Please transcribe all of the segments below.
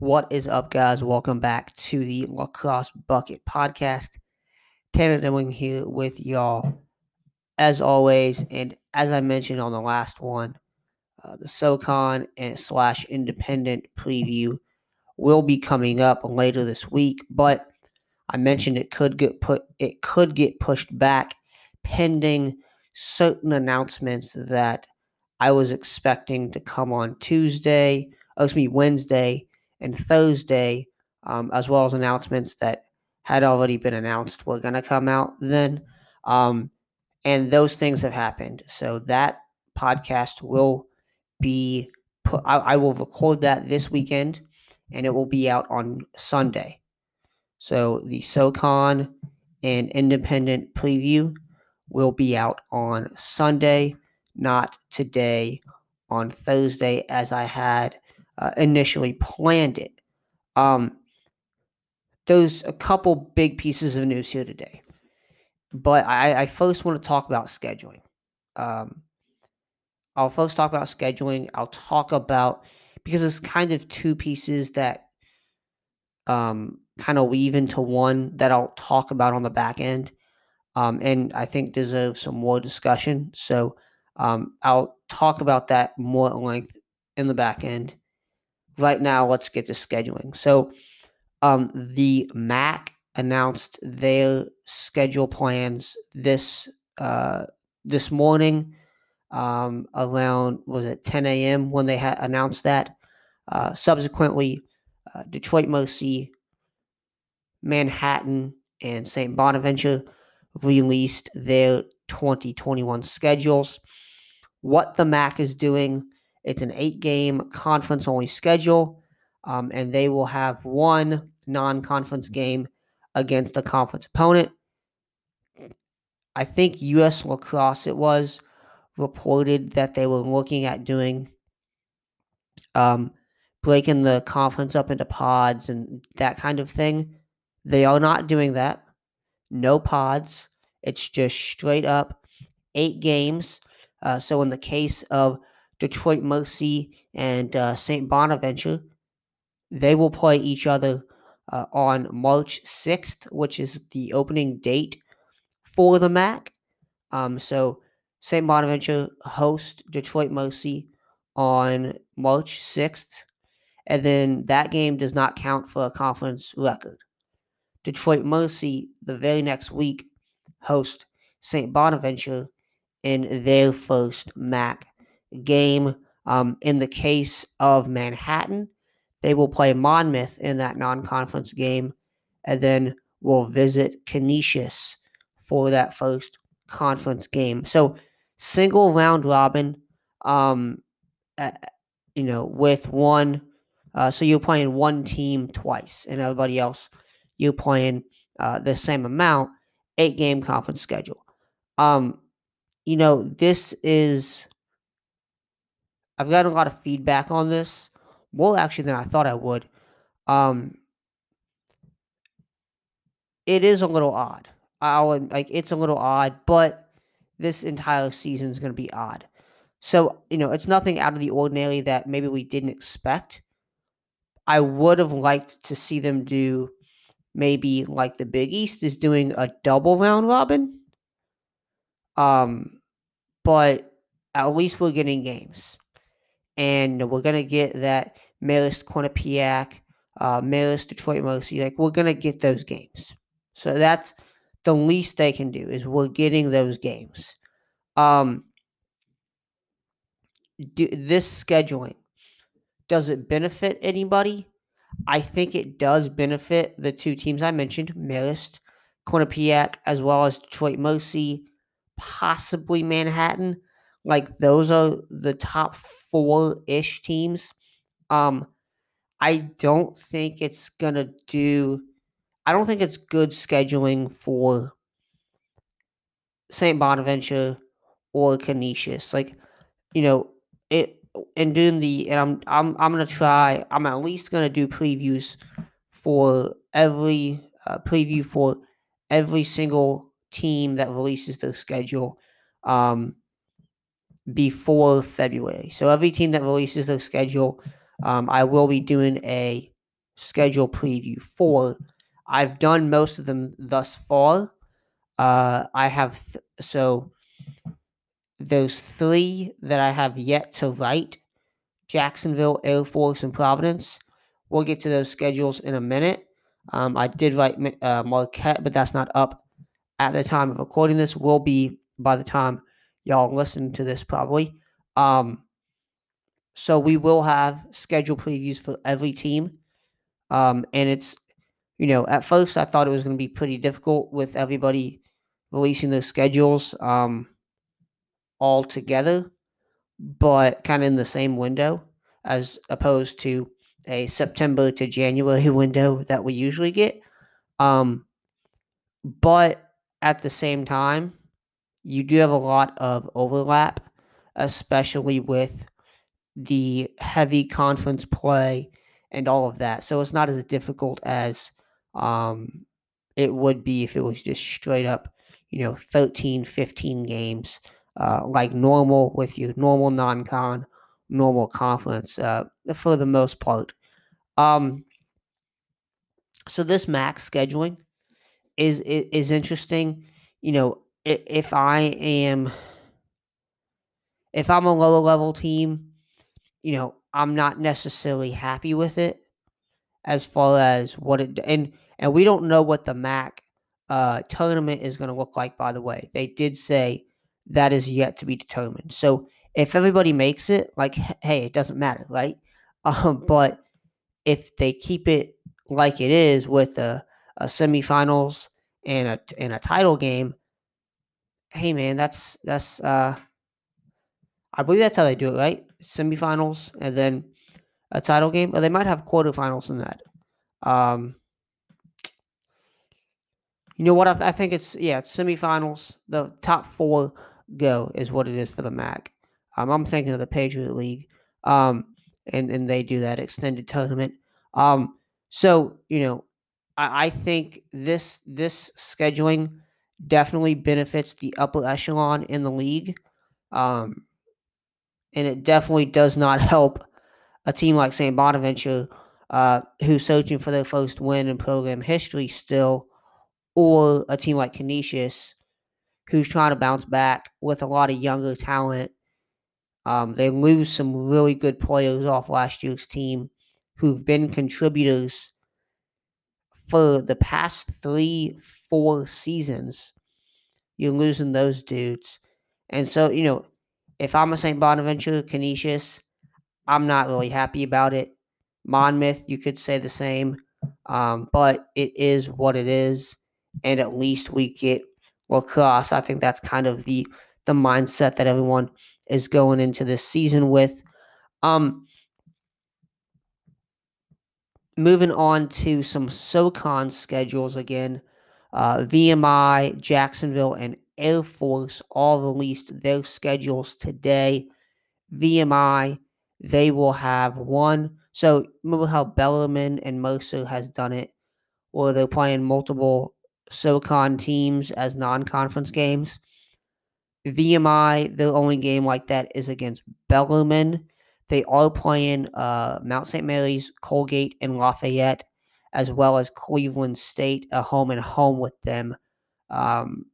What is up, guys? Welcome back to the Lacrosse Bucket Podcast. Tanner Demling here with y'all, as always. And as I mentioned on the last one, uh, the SoCon and slash Independent preview will be coming up later this week. But I mentioned it could get put, it could get pushed back, pending certain announcements that I was expecting to come on Tuesday, oh, excuse me, Wednesday and Thursday, um, as well as announcements that had already been announced were going to come out then. Um, and those things have happened. So that podcast will be put, I, I will record that this weekend and it will be out on Sunday. So the SoCon and independent preview will be out on Sunday, not today on Thursday as I had uh, initially planned it. Um, there's a couple big pieces of news here today, but I, I first want to talk about scheduling. Um, I'll first talk about scheduling. I'll talk about because it's kind of two pieces that um, kind of weave into one that I'll talk about on the back end, um, and I think deserves some more discussion. So um, I'll talk about that more at length in the back end right now, let's get to scheduling. So, um, the MAAC announced their schedule plans this uh, this morning um, around was it 10 a.m. when they had announced that. Uh, subsequently, uh, Detroit Mercy, Manhattan, and St. Bonaventure released their 2021 schedules. What the MAAC is doing it's an eight game conference only schedule, um, and they will have one non conference game against a conference opponent. I think U.S. Lacrosse, it was reported that they were looking at doing um, breaking the conference up into pods and that kind of thing. They are not doing that. No pods. It's just straight up eight games. Uh, so, in the case of Detroit Mercy and uh, St. Bonaventure. They will play each other uh, on March 6th, which is the opening date for the MAAC. Um, so St. Bonaventure hosts Detroit Mercy on March 6th, and then that game does not count for a conference record. Detroit Mercy, the very next week, host St. Bonaventure in their first MAAC game. Um, in the case of Manhattan, they will play Monmouth in that non conference game and then will visit Canisius for that first conference game. So, single round robin, um, uh, you know, with one. Uh, so you're playing one team twice, and everybody else you're playing uh, the same amount. Eight game conference schedule. Um, you know, this is I've gotten a lot of feedback on this, more actually than I thought I would. Um, it is a little odd. I would like it's a little odd, but this entire season is going to be odd. So you know, it's nothing out of the ordinary that maybe we didn't expect. I would have liked to see them do maybe like the Big East is doing a double round robin. Um, but at least we're getting games and we're gonna get that Marist Quinnipiac, uh, Marist Detroit Mercy. Like we're gonna get those games. So that's the least they can do is we're getting those games. Um, do, this scheduling does it benefit anybody? I think it does benefit the two teams I mentioned, Marist, Quinnipiac, as well as Detroit Mercy, possibly Manhattan. Like those are the top four ish teams. Um, I don't think it's gonna do. I don't think it's good scheduling for St. Bonaventure or Canisius. Like, you know, it and doing the and I'm I'm I'm gonna try. I'm at least gonna do previews for every uh, preview for every single team that releases their schedule. Um, before February. So every team that releases their schedule, um, I will be doing a schedule preview for. I've done most of them thus far. Uh, I have th- so those three that I have yet to write Jacksonville, Air Force, and Providence. We'll get to those schedules in a minute. Um, I did write uh, Marquette, but that's not up at the time of recording this. Will be by the time y'all listen to this, probably. Um, so we will have schedule previews for every team. Um, and it's, you know, at first I thought it was going to be pretty difficult with everybody releasing their schedules um, all together, but kind of in the same window as opposed to a September to January window that we usually get. Um, but at the same time, you do have a lot of overlap, especially with the heavy conference play and all of that. So it's not as difficult as um, it would be if it was just straight up, you know, 13, 15 games uh, like normal with your normal non con, normal conference uh, for the most part. Um, so this MAAC's scheduling is, is is interesting. You know, if I am if I'm a lower level team, you know, I'm not necessarily happy with it as far as what it and and we don't know what the MAAC uh, tournament is going to look like. By the way, they did say that is yet to be determined. So if everybody makes it, like, hey, it doesn't matter, right? Um, but if they keep it like it is with a, a semifinals and a and a title game, hey man, that's that's uh, I believe that's how they do it, right? Semifinals and then a title game, or they might have quarterfinals in that. Um, you know what? I, th- I think it's yeah, it's semifinals. The top four go is what it is for the MAAC. Um, I'm thinking of the Patriot League, um, and and they do that extended tournament. Um, so you know, I, I think this this scheduling definitely benefits the upper echelon in the league, um, and it definitely does not help a team like St. Bonaventure, uh, who's searching for their first win in program history still, or a team like Canisius, who's trying to bounce back with a lot of younger talent. Um, they lose some really good players off last year's team who've been contributors for the past three, four seasons. You're losing those dudes. And so, you know, if I'm a St. Bonaventure, Canisius, I'm not really happy about it. Monmouth, you could say the same. Um, but it is what it is. And at least we get lacrosse. I think that's kind of the the mindset that everyone is going into this season with. Um, moving on to some SoCon schedules again. Uh, VMI, Jacksonville, and Air Force all released their schedules today. VMI, they will have one. So remember how Bellarmine and Mercer has done it, where they're playing multiple SoCon teams as non-conference games. VMI, the only game like that is against Bellarmine. They are playing uh, Mount St. Mary's, Colgate, and Lafayette, as well as Cleveland State, a home and home with them um,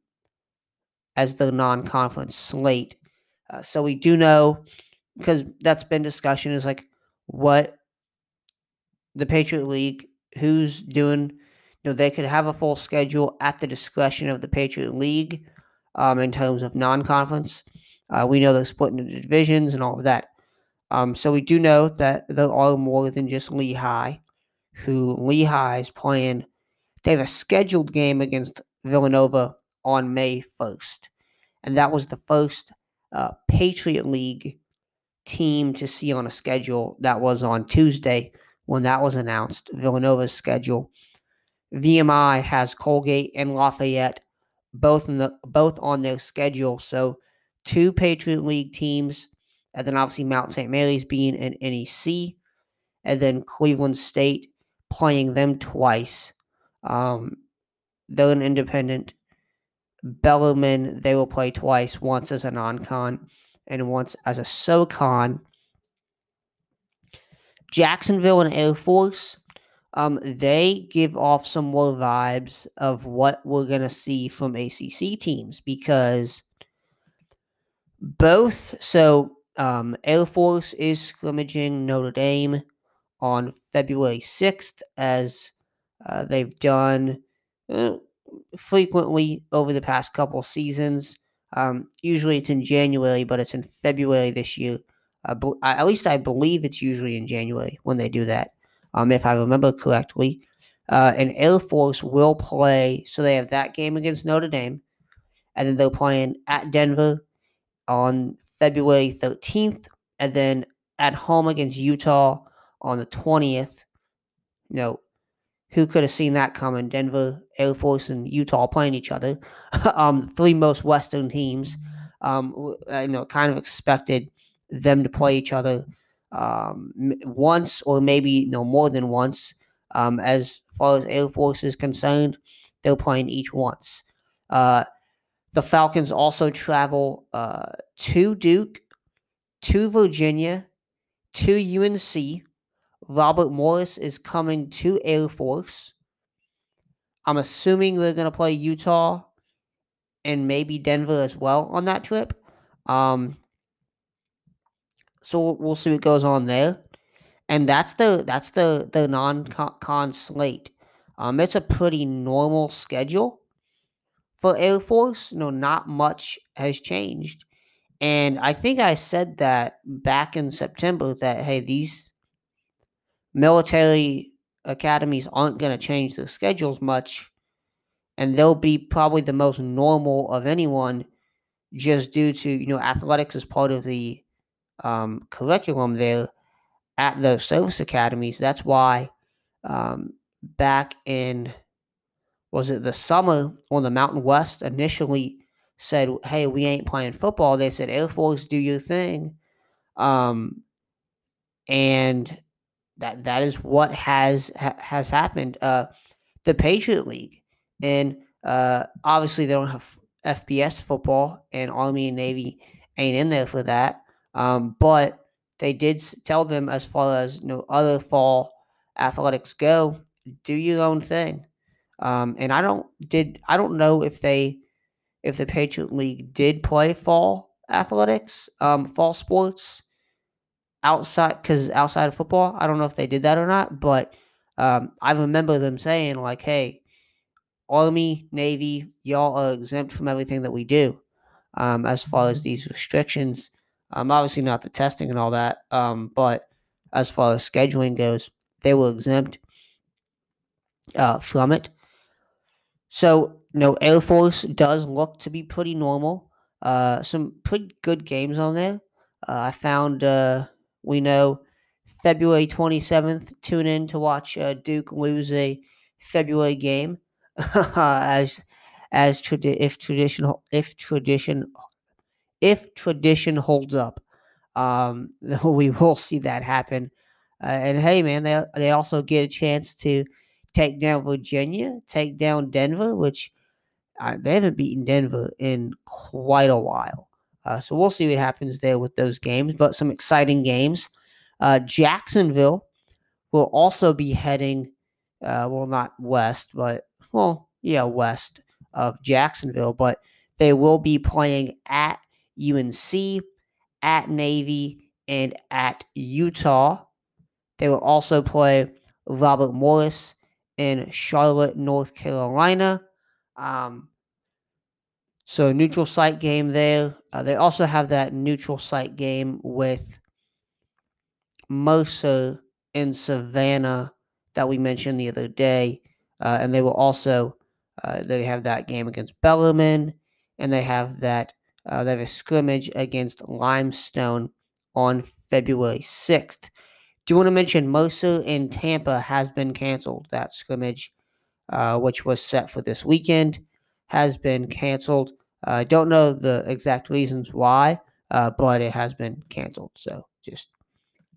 as the non-conference slate. Uh, so we do know because that's been discussion is like what the Patriot League, who's doing, you know, they could have a full schedule at the discretion of the Patriot League um, in terms of non-conference. Uh, we know they're split into divisions and all of that. Um, so we do know that there are more than just Lehigh, who Lehigh is playing. They have a scheduled game against Villanova on May 1st. And that was the first uh, Patriot League team to see on a schedule that was on Tuesday when that was announced, Villanova's schedule. VMI has Colgate and Lafayette both in the both on their schedule. So two Patriot League teams, and then obviously Mount St. Mary's being an NEC, and then Cleveland State playing them twice. Um, they're an independent. Bellarmine, they will play twice, once as a non-con and once as a SoCon. Jacksonville and Air Force, um, they give off some more vibes of what we're going to see from ACC teams because both, so um, Air Force is scrimmaging Notre Dame on February 6th, as uh, they've done uh, frequently over the past couple seasons. Um, usually it's in January, but it's in February this year. Uh, at least I believe it's usually in January when they do that um, if I remember correctly. Uh, and Air Force will play, so they have that game against Notre Dame, and then they're playing at Denver on February 13th, and then at home against Utah on the 20th. You know, who could have seen that coming? Denver, Air Force, and Utah playing each other. um, the three most Western teams. Um, you know, kind of expected them to play each other um, once or maybe you no more than once. Um, as far as Air Force is concerned, they're playing each once. Uh, the Falcons also travel uh, to Duke, to Virginia, to UNC. Robert Morris is coming to Air Force. I'm assuming they're going to play Utah and maybe Denver as well on that trip. Um, so we'll see what goes on there. And that's the that's the the non-con slate. Um, it's a pretty normal schedule for Air Force. You know, not much has changed. And I think I said that back in September that hey, these military academies aren't going to change their schedules much, and they'll be probably the most normal of anyone, just due to you know athletics as part of the um, curriculum there at those service academies. That's why um, back in was it the summer on the Mountain West initially said, "Hey, we ain't playing football." They said, "Air Force, do your thing," um, and that that is what has ha- has happened. Uh, the Patriot League, and uh, obviously they don't have FBS football, and Army and Navy ain't in there for that. Um, but they did tell them as far as you know other fall athletics go, do your own thing. Um, and I don't did I don't know if they if the Patriot League did play fall athletics, um, fall sports outside because outside of football. I don't know if they did that or not, but um, I remember them saying like, "Hey, Army, Navy, y'all are exempt from everything that we do um, as far as mm-hmm. these restrictions." Um, obviously not the testing and all that, um, but as far as scheduling goes, they were exempt uh, from it. So, you know, Air Force does look to be pretty normal. Uh, some pretty good games on there. Uh, I found uh, we know February 27th, tune in to watch uh, Duke lose a February game as as tradi- if traditional if tradition if tradition holds up. Um, we will see that happen. Uh, and hey, man, they they also get a chance to take down Virginia, take down Denver, which uh, they haven't beaten Denver in quite a while. Uh, so we'll see what happens there with those games. But some exciting games. Uh, Jacksonville will also be heading, uh, well, not west, but well, yeah, west of Jacksonville, but they will be playing at UNC, at Navy, and at Utah. They will also play Robert Morris in Charlotte, North Carolina. Um, so neutral site game there. Uh, they also have that neutral site game with Mercer in Savannah that we mentioned the other day, uh, and they will also uh, they have that game against Bellarmine, and they have that uh, they have a scrimmage against Limestone on February 6th. Do you want to mention Mercer in Tampa has been canceled? That scrimmage, uh, which was set for this weekend, has been canceled. I uh, don't know the exact reasons why, uh, but it has been canceled. So just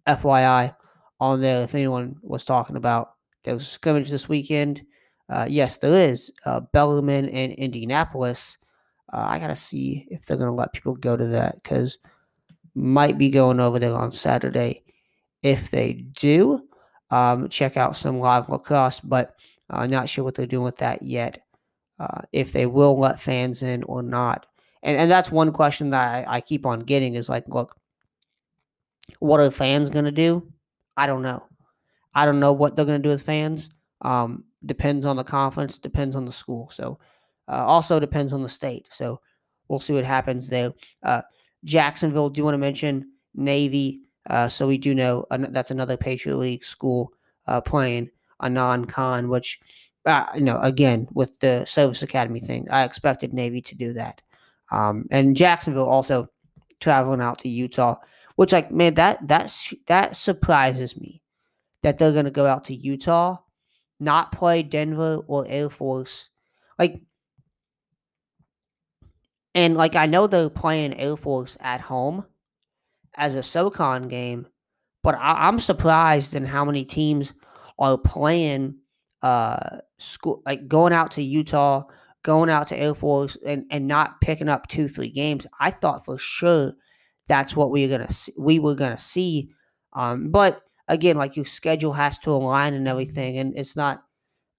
FYI on there if anyone was talking about there was a scrimmage this weekend. Uh, yes, there is. Uh, Bellarmine and Indianapolis uh, I gotta see if they're gonna let people go to that because might be going over there on Saturday. If they do, um, check out some live lacrosse, but uh, not sure what they're doing with that yet. Uh, if they will let fans in or not. And and that's one question that I, I keep on getting is like, look, what are fans gonna do? I don't know. I don't know what they're gonna do with fans. Um, depends on the conference, depends on the school. So uh, also depends on the state. So we'll see what happens there. Uh, Jacksonville, do you want to mention Navy? Uh, so we do know that's another Patriot League school uh, playing a non-con, which uh, you know again with the service academy thing, I expected Navy to do that. Um, and Jacksonville also traveling out to Utah, which like man that that that surprises me that they're gonna go out to Utah, not play Denver or Air Force, like. And like I know they're playing Air Force at home as a SoCon game, but I, am surprised in how many teams are playing uh school like going out to Utah, going out to Air Force and, and not picking up two, three games. I thought for sure that's what we were gonna see, we were gonna see. Um, but again, like your schedule has to align and everything, and it's not.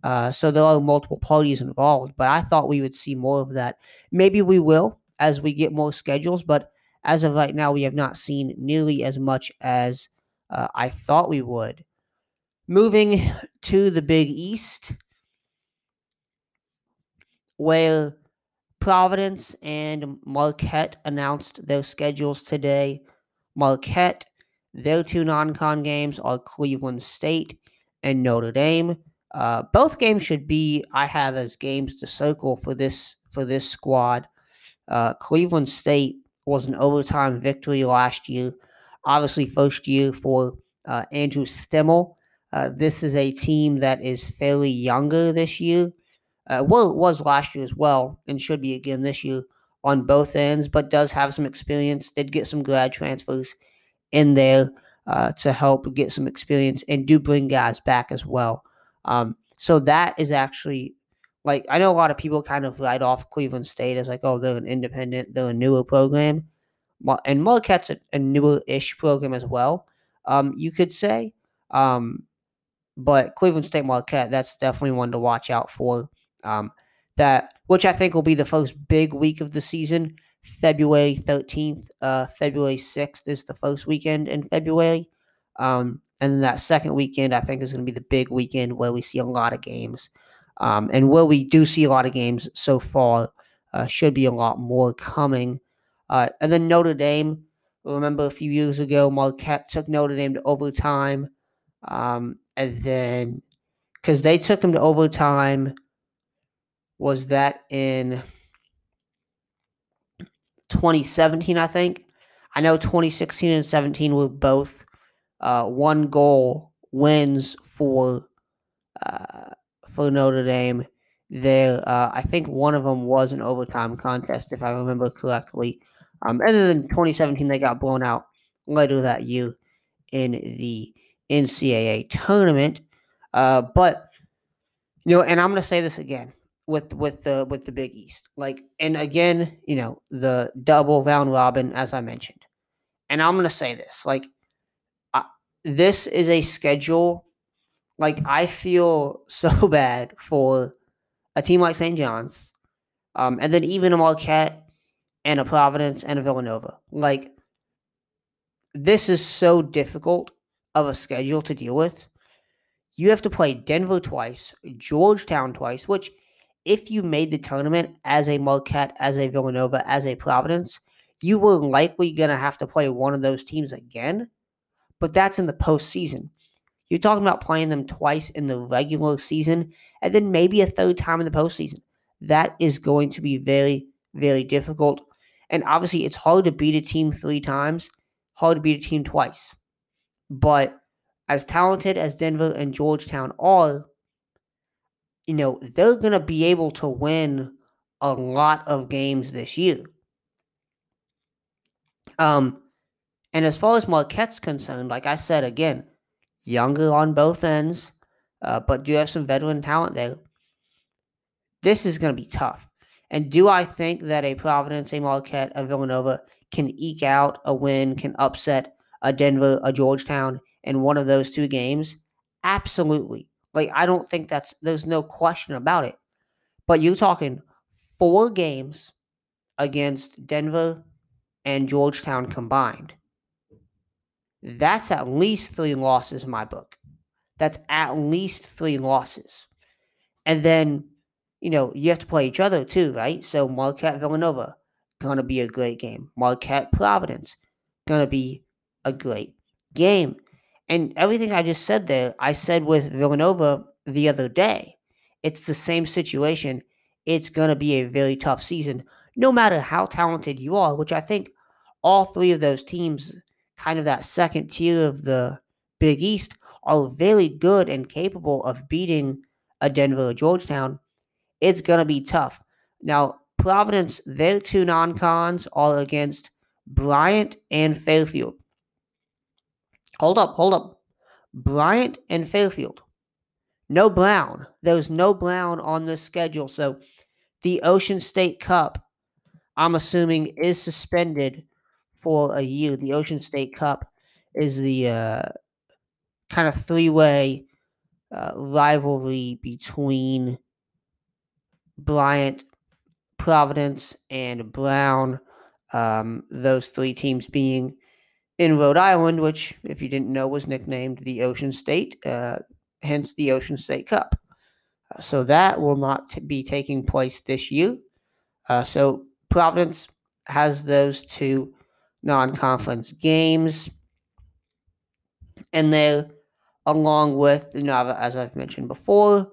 Uh, so there are multiple parties involved, but I thought we would see more of that. Maybe we will as we get more schedules, but as of right now, we have not seen nearly as much as uh, I thought we would. Moving to the Big East, where Providence and Marquette announced their schedules today. Marquette, their two non con games are Cleveland State and Notre Dame. Uh, both games should be I have as games to circle for this for this squad. Uh, Cleveland State was an overtime victory last year. Obviously, first year for uh, Andrew Stimmel. Uh, this is a team that is fairly younger this year. Uh, well, it was last year as well, and should be again this year on both ends, but does have some experience. Did get some grad transfers in there uh, to help get some experience, and do bring guys back as well. Um, so that is actually like I know a lot of people kind of write off Cleveland State as like, oh, they're an independent, they're a newer program, and Marquette's a, a newer-ish program as well. Um, you could say, um, but Cleveland State Marquette, that's definitely one to watch out for. Um, that which I think will be the first big week of the season. February 13th, uh, February 6th is the first weekend in February. Um, and that second weekend, I think, is going to be the big weekend where we see a lot of games. Um, and where we do see a lot of games so far, uh, should be a lot more coming. Uh, and then Notre Dame, remember a few years ago, Marquette took Notre Dame to overtime. Um, and then, because they took them to overtime was that in 2017, I think. I know 2016 and 17 were both uh, one goal wins for uh, for Notre Dame. There, uh, I think one of them was an overtime contest, if I remember correctly. Um, and then 2017, they got blown out later that year in the NCAA tournament. Uh, but you know, and I'm going to say this again with with the with the Big East. Like, and again, you know, the double round robin, as I mentioned. And I'm gonna say this, like, uh, this is a schedule. Like, I feel so bad for a team like St. John's, um, and then even a Marquette and a Providence and a Villanova. Like, this is so difficult of a schedule to deal with. You have to play Denver twice, Georgetown twice, which if you made the tournament as a Marquette, as a Villanova, as a Providence, you were likely going to have to play one of those teams again. But that's in the postseason. You're talking about playing them twice in the regular season and then maybe a third time in the postseason. That is going to be very, very difficult. And obviously, it's hard to beat a team three times, hard to beat a team twice. But as talented as Denver and Georgetown are, you know, they're going to be able to win a lot of games this year. Um, and as far as Marquette's concerned, like I said again, younger on both ends, uh, but do have some veteran talent there. This is going to be tough. And do I think that a Providence, a Marquette, a Villanova can eke out a win, can upset a Denver, a Georgetown in one of those two games? Absolutely. Like I don't think that's there's no question about it. But you're talking four games against Denver and Georgetown combined. That's at least three losses in my book. That's at least three losses. And then, you know, you have to play each other too, right? So Marquette Villanova, gonna be a great game. Marquette Providence, gonna be a great game. And everything I just said there, I said with Villanova the other day. It's the same situation. It's going to be a very tough season, no matter how talented you are, which I think all three of those teams, kind of that second tier of the Big East, are very good and capable of beating a Denver or Georgetown. It's going to be tough. Now, Providence, their two non cons are against Bryant and Fairfield. Hold up, hold up. Bryant and Fairfield. No Brown. There's no Brown on this schedule. So the Ocean State Cup, I'm assuming, is suspended for a year. The Ocean State Cup is the uh, kind of three way uh, rivalry between Bryant, Providence, and Brown. Um, those three teams being in Rhode Island, which, if you didn't know, was nicknamed the Ocean State, uh, hence the Ocean State Cup. Uh, so that will not t- be taking place this year. Uh, so Providence has those two non conference games. And there, along with, the know, as I've mentioned before,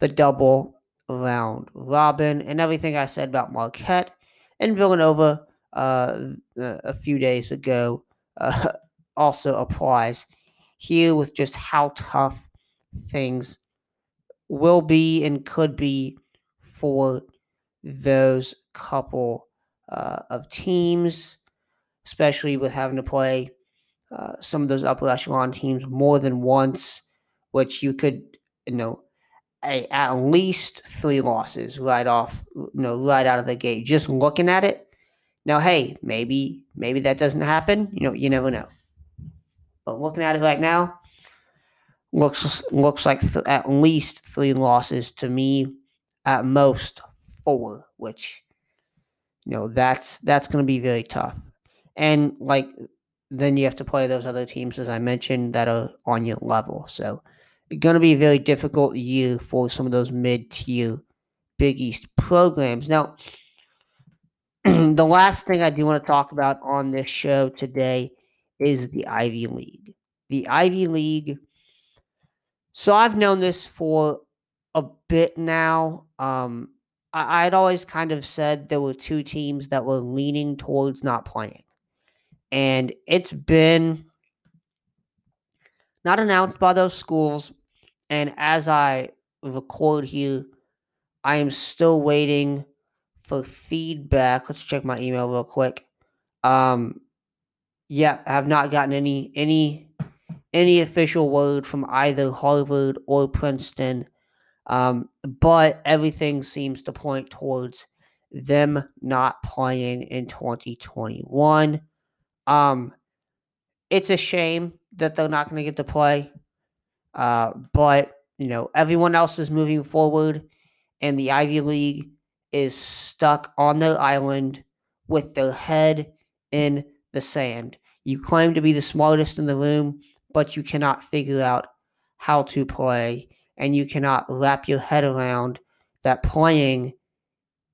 the double round robin and everything I said about Marquette and Villanova uh, a few days ago uh, also applies here with just how tough things will be and could be for those couple uh, of teams, especially with having to play uh, some of those upper echelon teams more than once, which you could, you know, a, at least three losses right off, you know, right out of the gate. Just looking at it, now, hey, maybe maybe that doesn't happen. You know, you never know. But looking at it right now, looks looks like th- at least three losses to me, at most four. Which, you know, that's that's going to be very tough. And like, then you have to play those other teams, as I mentioned, that are on your level. So, it's going to be a very difficult year for some of those mid tier Big East programs. Now the last thing I do want to talk about on this show today is the Ivy League. The Ivy League. So I've known this for a bit now. Um, I, I'd always kind of said there were two teams that were leaning towards not playing. And it's been not announced by those schools. And as I record here, I am still waiting for feedback. Let's check my email real quick. Um, yeah, I have not gotten any any any official word from either Harvard or Princeton. Um, but everything seems to point towards them not playing in 2021. Um, it's a shame that they're not going to get to play. Uh, but you know, everyone else is moving forward, and the Ivy League is stuck on their island with their head in the sand. You claim to be the smartest in the room, but you cannot figure out how to play, and you cannot wrap your head around that playing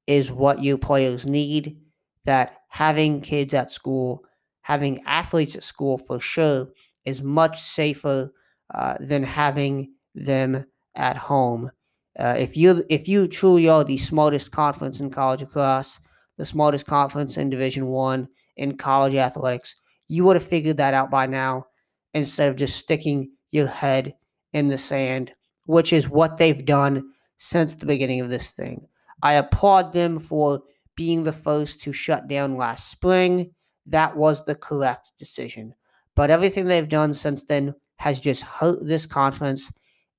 is what you players need, that having kids at school, having athletes at school for sure, is much safer uh, than having them at home. Uh, if you if you truly are the smartest conference in college lacrosse, the smartest conference in Division One in college athletics, you would have figured that out by now, instead of just sticking your head in the sand, which is what they've done since the beginning of this thing. I applaud them for being the first to shut down last spring. That was the correct decision. But everything they've done since then has just hurt this conference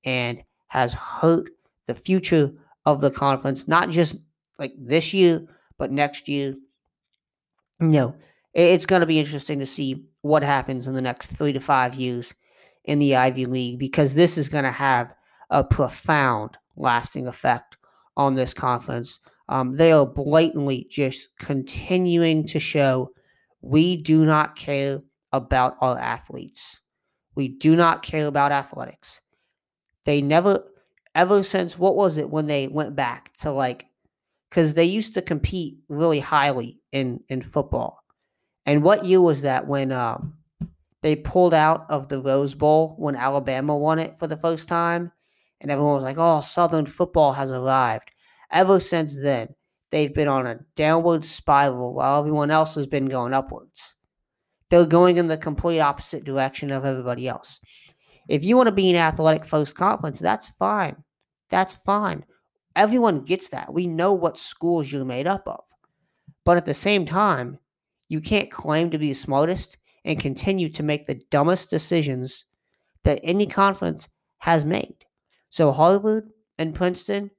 and has hurt the future of the conference, not just like this year, but next year. Know, it's going to be interesting to see what happens in the next three to five years in the Ivy League because this is going to have a profound lasting effect on this conference. Um, they are blatantly just continuing to show we do not care about our athletes. We do not care about athletics. They never, ever since what was it when they went back to like, because they used to compete really highly in in football. And what year was that when um, they pulled out of the Rose Bowl when Alabama won it for the first time? And everyone was like, oh, Southern football has arrived. Ever since then, they've been on a downward spiral while everyone else has been going upwards. They're going in the complete opposite direction of everybody else. If you want to be an athletic first conference, that's fine. That's fine. Everyone gets that. We know what schools you're made up of. But at the same time, you can't claim to be the smartest and continue to make the dumbest decisions that any conference has made. So, Harvard and Princeton,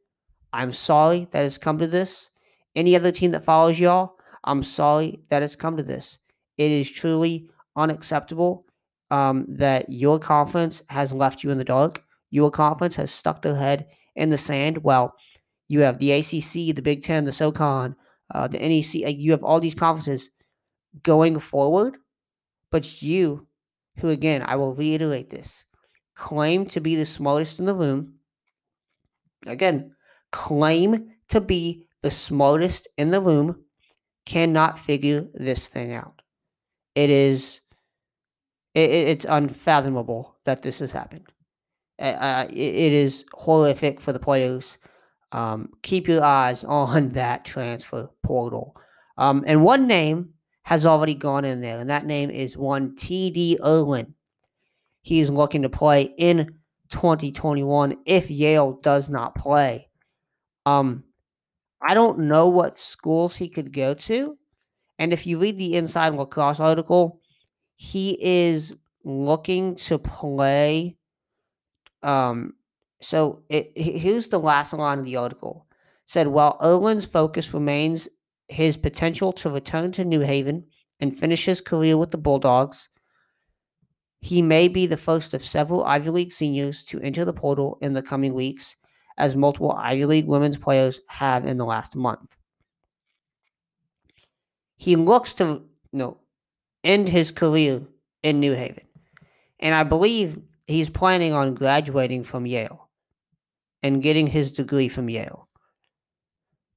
I'm sorry that it's come to this. Any other team that follows y'all, I'm sorry that it's come to this. It is truly unacceptable um, that your conference has left you in the dark. Your conference has stuck their head in the sand. Well, you have the ACC, the Big Ten, the SoCon, uh, the NEC. You have all these conferences going forward, but you, who again, I will reiterate this, claim to be the smartest in the room. Again, claim to be the smartest in the room cannot figure this thing out. It is it, it's unfathomable that this has happened. Uh, it, is horrific for the players. Um, keep your eyes on that transfer portal. Um, and one name has already gone in there, and that name is one T.D. Ierlan. He's looking to play in 2021 if Yale does not play. Um, I don't know what schools he could go to. And if you read the Inside Lacrosse article, he is looking to play. Um, so it, here's the last line of the article. It said while Ierlan's focus remains his potential to return to New Haven and finish his career with the Bulldogs, he may be the first of several Ivy League seniors to enter the portal in the coming weeks, as multiple Ivy League women's players have in the last month. He looks to you know, end his career in New Haven. And I believe he's planning on graduating from Yale and getting his degree from Yale.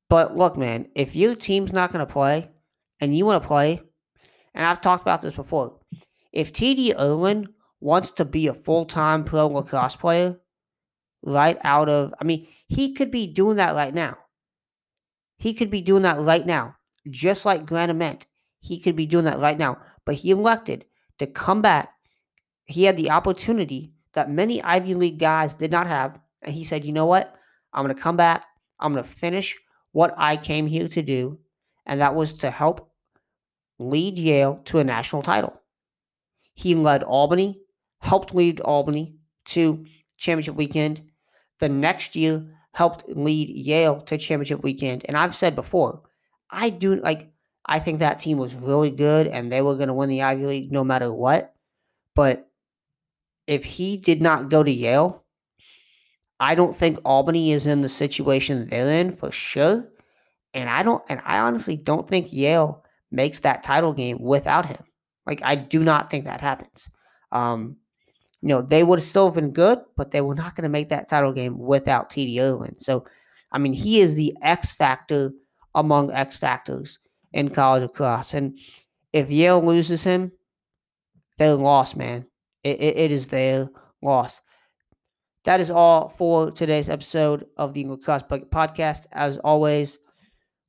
But look, man, if your team's not going to play and you want to play, and I've talked about this before, if TD Ierlan wants to be a full time pro lacrosse player, right out of, I mean, he could be doing that right now. He could be doing that right now, just like Grant Ament. He could be doing that right now but he elected to come back. He had the opportunity that many Ivy League guys did not have. And he said, you know what? I'm going to come back. I'm going to finish what I came here to do. And that was to help lead Yale to a national title. He led Albany, helped lead Albany to championship weekend. The next year, helped lead Yale to championship weekend. And I've said before, I do like I think that team was really good and they were going to win the Ivy League no matter what. But if he did not go to Yale, I don't think Albany is in the situation they're in for sure. And I don't, and I honestly don't think Yale makes that title game without him. Like, I do not think that happens. Um, you know, they would still have still been good, but they were not going to make that title game without TD Ierlan. So, I mean, he is the X factor among X factors in college lacrosse. And if Yale loses him, they're lost, man. It, it, it is their loss. That is all for today's episode of the Lacrosse Bucket Podcast. As always,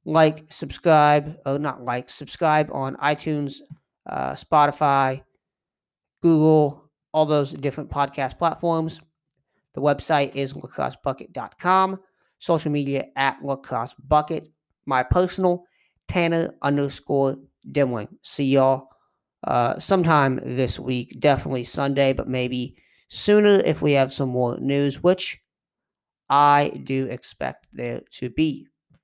like, subscribe, or not like, subscribe on iTunes, uh, Spotify, Google, all those different podcast platforms. The website is lacrossebucket.com. Social media at lacrossebucket. My personal Tanner underscore Dimling. See y'all uh, sometime this week. Definitely Sunday, but maybe sooner if we have some more news, which I do expect there to be.